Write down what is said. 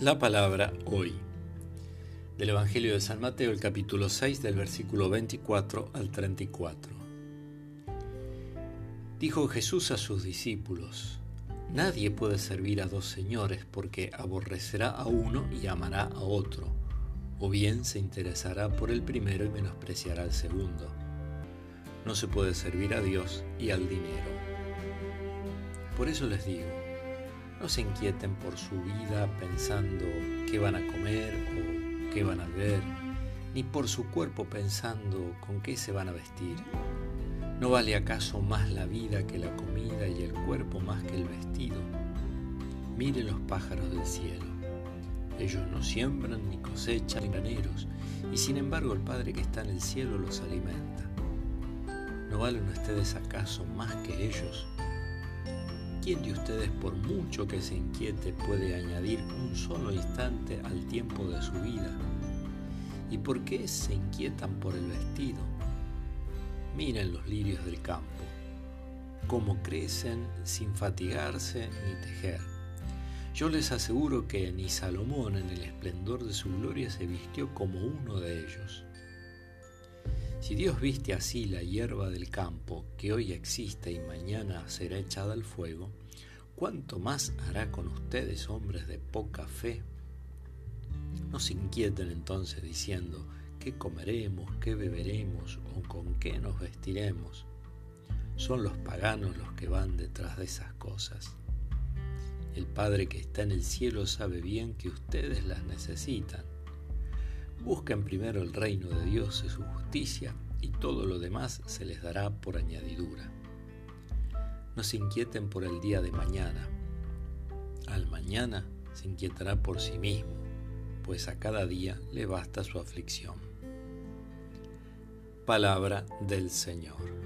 La palabra hoy. Del Evangelio de San Mateo, el capítulo 6, del versículo 24 al 34. Dijo Jesús a sus discípulos, Nadie puede servir a dos señores porque aborrecerá a uno y amará a otro, o bien se interesará por el primero y menospreciará al segundo. No se puede servir a Dios y al dinero. Por eso les digo, no se inquieten por su vida pensando qué van a comer o qué van a beber, ni por su cuerpo pensando con qué se van a vestir. ¿No vale acaso más la vida que la comida y el cuerpo más que el vestido? Miren los pájaros del cielo. Ellos no siembran ni cosechan ni graneros, y sin embargo el Padre que está en el cielo los alimenta. ¿No valen ustedes acaso más que ellos? ¿Quién de ustedes, por mucho que se inquiete, puede añadir un solo instante al tiempo de su vida? ¿Y por qué se inquietan por el vestido? Miren los lirios del campo, cómo crecen sin fatigarse ni tejer. Yo les aseguro que ni Salomón en el esplendor de su gloria se vistió como uno de ellos. Si Dios viste así la hierba del campo, que hoy existe y mañana será echada al fuego, ¿cuánto más hará con ustedes, hombres de poca fe? No se inquieten entonces diciendo, ¿qué comeremos, qué beberemos o con qué nos vestiremos? Son los paganos los que van detrás de esas cosas. El Padre que está en el cielo sabe bien que ustedes las necesitan. Busquen primero el reino de Dios y su justicia, y todo lo demás se les dará por añadidura. No se inquieten por el día de mañana. Al mañana se inquietará por sí mismo, pues a cada día le basta su aflicción. Palabra del Señor.